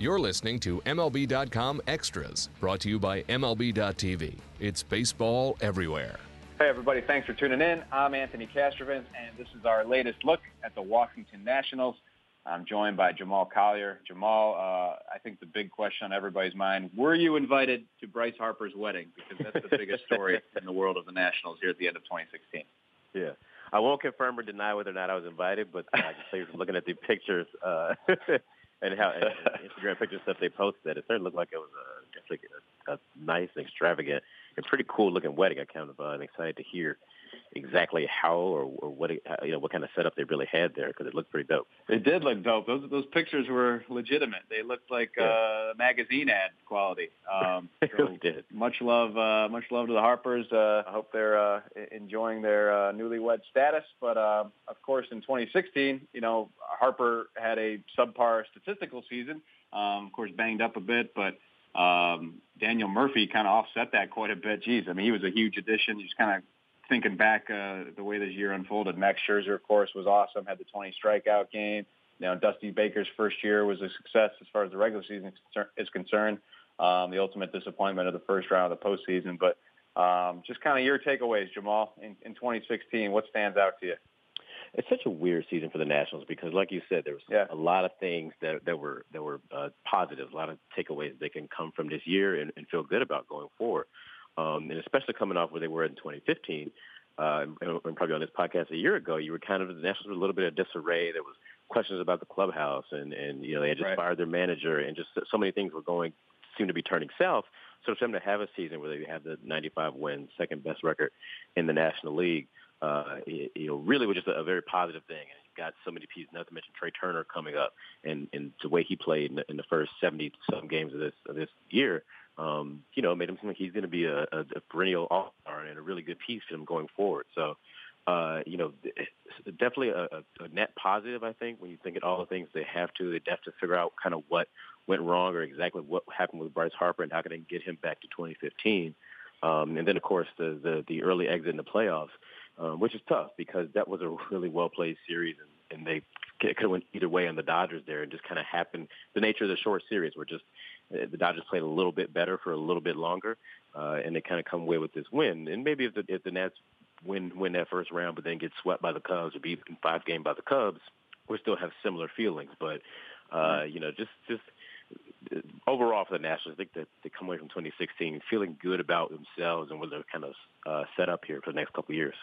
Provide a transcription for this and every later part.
You're listening to MLB.com Extras, brought to you by MLB.tv. It's baseball everywhere. Hey, everybody. Thanks for tuning in. I'm Anthony Castrovince, and this is our latest look at the Washington Nationals. I'm joined by Jamal Collier. Jamal, uh, I think the big question on everybody's mind, were you invited to Bryce Harper's wedding? Because that's the biggest story in the world of the Nationals here at the end of 2016. Yeah. I won't confirm or deny whether or not I was invited, but I can say from looking at the pictures uh, and how and Instagram pictures stuff they posted, it certainly looked like it was a, definitely a, a nice, extravagant, and pretty cool looking wedding. I kind of uh, am excited to hear exactly how or, or what it, you know what kind of setup they really had there because it looked pretty dope. It did look dope. Those those pictures were legitimate. They looked like yeah. uh, magazine ad quality. Um, so really did. Much love, uh, much love to the Harpers. Uh, I hope they're uh, enjoying their uh, newlywed status. But uh, of course, in 2016, you know, Harper had a subpar statistical season. Um, of course, banged up a bit, but um, Daniel Murphy kind of offset that quite a bit. Geez, I mean, he was a huge addition. He's kind of thinking back uh, the way this year unfolded, Max Scherzer, of course, was awesome. Had the 20 strikeout game. You know, Dusty Baker's first year was a success as far as the regular season is concerned. Um, the ultimate disappointment of the first round of the postseason. But um, just kind of your takeaways, Jamal, in, in 2016. What stands out to you? It's such a weird season for the Nationals because, like you said, there was yeah. a lot of things that, that were that were uh, positives, a lot of takeaways that can come from this year and, and feel good about going forward um, and especially coming off where they were in 2015, uh, and, and probably on this podcast a year ago, you were kind of the Nationals were a little bit of disarray. There was questions about the clubhouse, and and you know they had just right. fired their manager, and just so many things were going seem to be turning south. So for them to have a season where they have the 95 wins, second best record in the National League, uh, it, you know, really was just a, a very positive thing. And you've got so many pieces, not to mention Trea Turner coming up, and and the way he played in the, in the first 70 some games of this of this year um, you know, made him seem like he's going to be a, a, a perennial all-star and a really good piece for him going forward. So, uh, you know, definitely a, a net positive, I think, when you think of all the things they have to. They have to figure out kind of what went wrong or exactly what happened with Bryce Harper and how can they get him back to 2015. Um, and then, of course, the, the, the early exit in the playoffs, um, which is tough because that was a really well-played series and, and they could have went either way on the Dodgers there and just kind of happened. The nature of the short series were just uh, the Dodgers played a little bit better for a little bit longer, uh, and they kind of come away with this win. And maybe if the, if the Nats win win that first round, but then get swept by the Cubs or beat in five game by the Cubs, we still have similar feelings. But uh, you know, just just overall for the Nationals, I think that they come away from 2016 feeling good about themselves and what they're kind of uh, set up here for the next couple of years.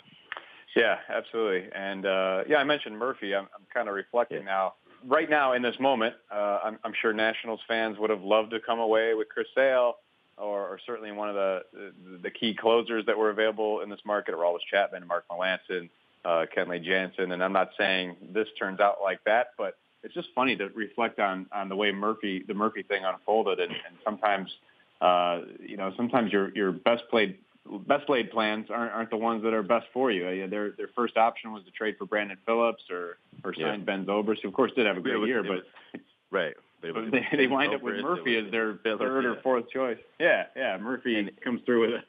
Yeah, absolutely. And uh, yeah, I mentioned Murphy. I'm, I'm kind of reflecting yeah. now right now in this moment, uh, I'm, I'm sure Nationals fans would have loved to come away with Chris Sale or, or certainly one of the, the, the key closers that were available in this market, Aroldis Chapman, Mark Melancon, uh, Kenley Jansen. And I'm not saying this turns out like that, but it's just funny to reflect on, on the way Murphy, the Murphy thing unfolded. And, and sometimes, uh, you know, sometimes your, your best played best laid plans aren't, aren't the ones that are best for you. Their their first option was to trade for Brandon Phillips or or sign yeah. Ben Zobrist, who of course did have a great was, year, but was, right. But, but they, they wind up with Murphy as their third or fourth choice. Yeah, yeah. Murphy and, comes through with a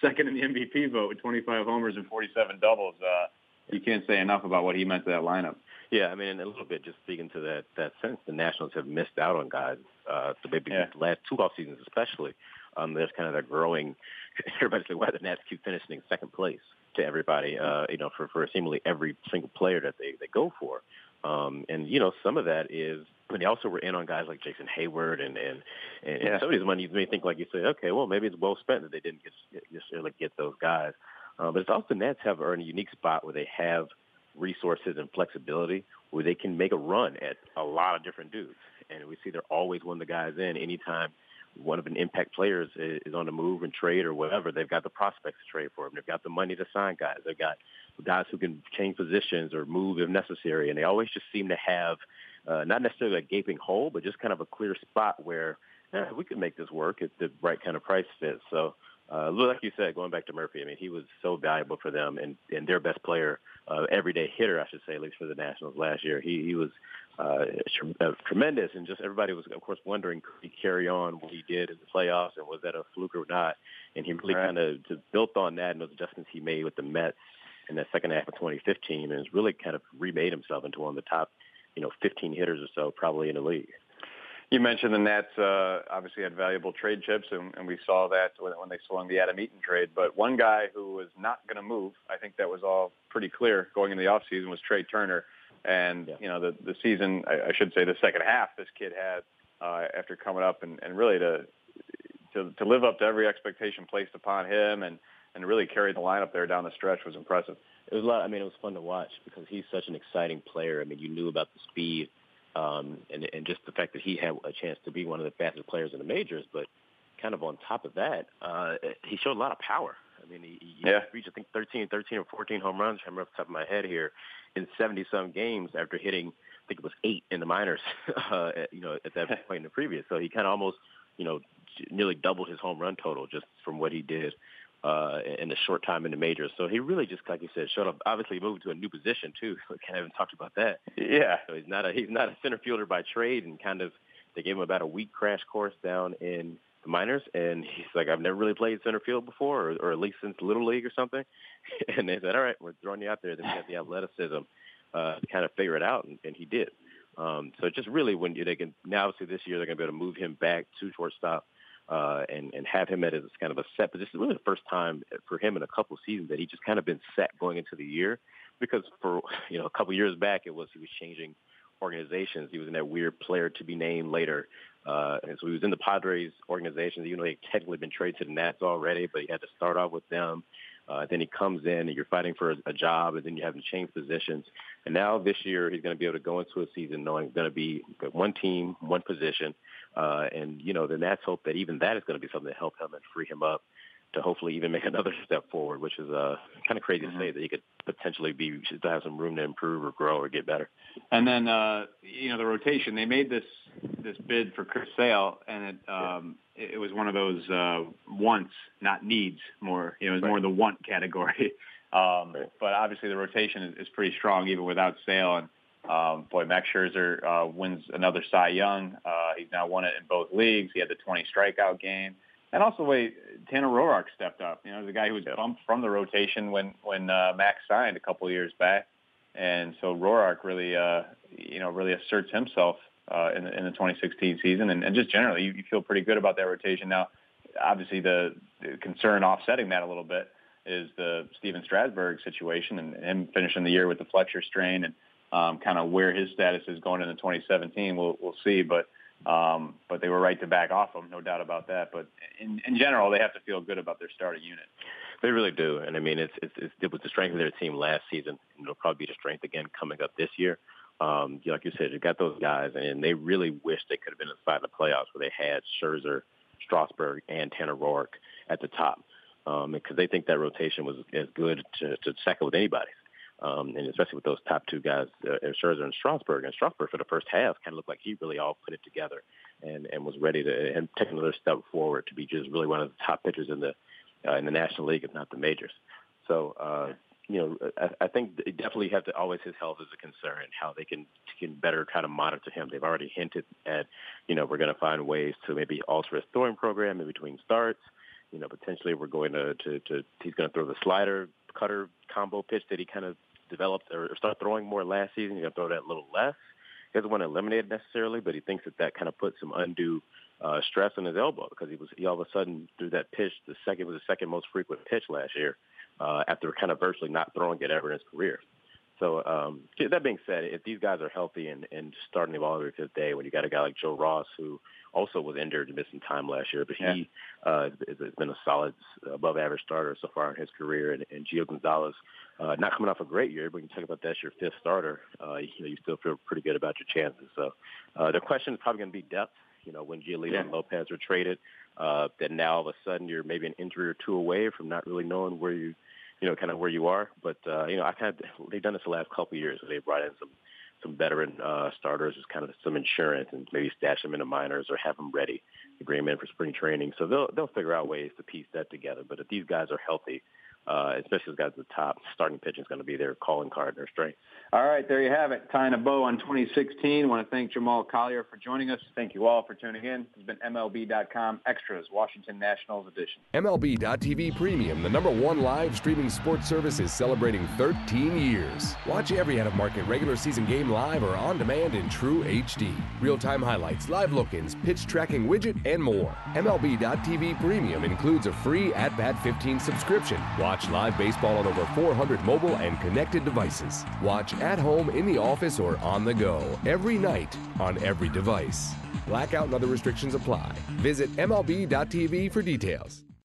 second in the MVP vote with 25 homers and 47 doubles. Uh, you can't say enough about what he meant to that lineup. Yeah, I mean, a little bit just speaking to that that sense, the Nationals have missed out on guys. Uh, the maybe yeah. the last two off seasons, especially. Um, there's kind of that growing everybody's like, why the Nats keep finishing second place to everybody, uh, you know, for, for seemingly every single player that they, they go for. Um, and, you know, some of that is when they also were in on guys like Jason Heyward and, and, and, yeah. and some of these money you may think like you say, okay, well, maybe it's well spent that they didn't get, necessarily get those guys. Uh, but it's also the Nats have are in a unique spot where they have resources and flexibility where they can make a run at a lot of different dudes. And we see they're always one of the guys in anytime one of an impact players is on the move and trade or whatever, they've got the prospects to trade for them. They've got the money to sign guys. They've got guys who can change positions or move if necessary. And they always just seem to have uh, not necessarily a gaping hole, but just kind of a clear spot where eh, we could make this work if the right kind of price fits. So, uh, like you said, going back to Murphy, I mean, he was so valuable for them and, and their best player, uh, everyday hitter, I should say, at least for the Nationals last year. He, he was uh, tremendous, and just everybody was, of course, wondering could he carry on what he did in the playoffs, and was that a fluke or not? And he really right. kind of built on that and those adjustments he made with the Mets in the second half of 2015, and has really kind of remade himself into one of the top, you know, 15 hitters or so probably in the league. You mentioned the Nats uh, obviously had valuable trade chips, and, and we saw that when, when they swung the Adam Eaton trade. But one guy who was not going to move, I think that was all pretty clear going into the offseason, was Trea Turner. And, yeah. you know, the, the season, I, I should say the second half this kid had uh, after coming up and, and really to, to, to live up to every expectation placed upon him and, and really carry the lineup there down the stretch was impressive. It was a lot. I mean, it was fun to watch because he's such an exciting player. I mean, you knew about the speed um, and, and just the fact that he had a chance to be one of the fastest players in the majors. But kind of on top of that, uh, he showed a lot of power. I mean, he, he yeah. reached, I think, 13, 13 or 14 home runs, I remember off the top of my head here, in 70-some games after hitting, I think it was eight in the minors, uh, at, you know, at that point in the previous. So he kind of almost, you know, nearly doubled his home run total just from what he did uh, in the short time in the majors. So he really just, like you said, showed up. Obviously, moved to a new position too. We kind of haven't talked about that. Yeah. So he's not a he's not a center fielder by trade, and kind of they gave him about a week crash course down in the minors, and he's like, I've never really played center field before, or, or at least since little league or something. And they said, all right, we're throwing you out there. Then you have the athleticism uh, to kind of figure it out, and, and he did. Um, so just really when they can now obviously this year they're going to be able to move him back to shortstop uh, and and have him at as kind of a set. But this is really the first time for him in a couple of seasons that he just kind of been set going into the year. Because for you know a couple of years back, it was he was changing organizations. He was in that weird player to be named later. Uh, and so he was in the Padres organization, even though he technically been traded to the Nats already, but he had to start off with them. Uh, then he comes in and you're fighting for a, a job and then you have to change positions. And now this year he's going to be able to go into a season knowing it's going to be one team, one position. Uh, and, you know, the Nats hope that even that is going to be something to help him and free him up to hopefully even make another step forward, which is uh, kind of crazy mm-hmm. to say that he could potentially be to have some room to improve or grow or get better. And then uh, you know the rotation. They made this this bid for Chris Sale, and it um. It was one of those uh, wants, not needs. More you know, it was right. more the want category. Um, right. But obviously the rotation is, is pretty strong even without Sale. And um, boy, Max Scherzer uh, wins another Cy Young. Uh, he's now won it in both leagues. He had the 20 strikeout game. And also, the way Tanner Roark stepped up. You know, the guy who was bumped from the rotation when when uh, Max signed a couple of years back, and so Roark really, uh, you know, really asserts himself uh, in, the, in the 2016 season, and, and just generally, you, you feel pretty good about that rotation. Now, obviously, the, the concern offsetting that a little bit is the Stephen Strasburg situation and him finishing the year with the flexor strain and um, kind of where his status is going into 2017. We'll we'll see, but um, but they were right to back off him, no doubt about that. But in, in general, they have to feel good about their starting unit. They really do, and I mean, it's, it's, it's it was the strength of their team last season, and it'll probably be the strength again coming up this year. Um, like you said, you got those guys, and they really wish they could have been inside the playoffs where they had Scherzer, Strasburg, and Tanner Roark at the top, um, because they think that rotation was as good to, to second with anybody. Um, and especially with those top two guys, uh, Scherzer and Strasburg. And Strasburg for the first half kind of looked like he really all put it together and, and was ready to and take another step forward to be just really one of the top pitchers in the uh, in the National League, if not the majors. So, uh, you know, I, I think they definitely have to always his health is a concern how they can can better kind of monitor him. They've already hinted at, you know, we're going to find ways to maybe alter his throwing program in between starts. You know, potentially we're going to, to, to he's going to throw the slider cutter combo pitch that he kind of developed or start throwing more last season. He's going to throw that a little less. He doesn't want to eliminate it necessarily, but he thinks that that kind of puts some undue uh, stress on his elbow because he was he all of a sudden threw that pitch. The second was the second most frequent pitch last year uh, after kind of virtually not throwing it ever in his career. So um, that being said, if these guys are healthy and, and starting the ball every fifth day, when you got a guy like Joe Ross who also was injured and missed some time last year, but he yeah. uh, has been a solid above average starter so far in his career. And, and Gio Gonzalez, uh, not coming off a great year, but you talk about that's your fifth starter, uh, you know, you still feel pretty good about your chances. So uh, the question is probably going to be depth. You know, when Giolito yeah. and Lopez were traded, uh, that now all of a sudden you're maybe an injury or two away from not really knowing where you you know, kind of where you are. But uh, you know, I kind of they've done this the last couple of years. They brought in some some veteran uh, starters as kind of some insurance and maybe stash them in the minors or have them ready to bring them in for spring training. So they'll they'll figure out ways to piece that together. But if these guys are healthy, uh, especially guys at the top. Starting pitching is going to be their calling card, and their strength. All right, there you have it. Tying a bow on 2016. I want to thank Jamal Collier for joining us. Thank you all for tuning in. This has been MLB.com Extras, Washington Nationals edition. MLB.tv Premium, the number one live streaming sports service, is celebrating 13 years. Watch every out-of-market regular season game live or on demand in true HD. Real-time highlights, live look-ins, pitch tracking widget, and more. MLB.tv Premium includes a free At-Bat 15 subscription. Watch live baseball on over 400 mobile and connected devices. Watch at home, in the office, or on the go every night on every device. Blackout and other restrictions apply. Visit MLB.tv for details.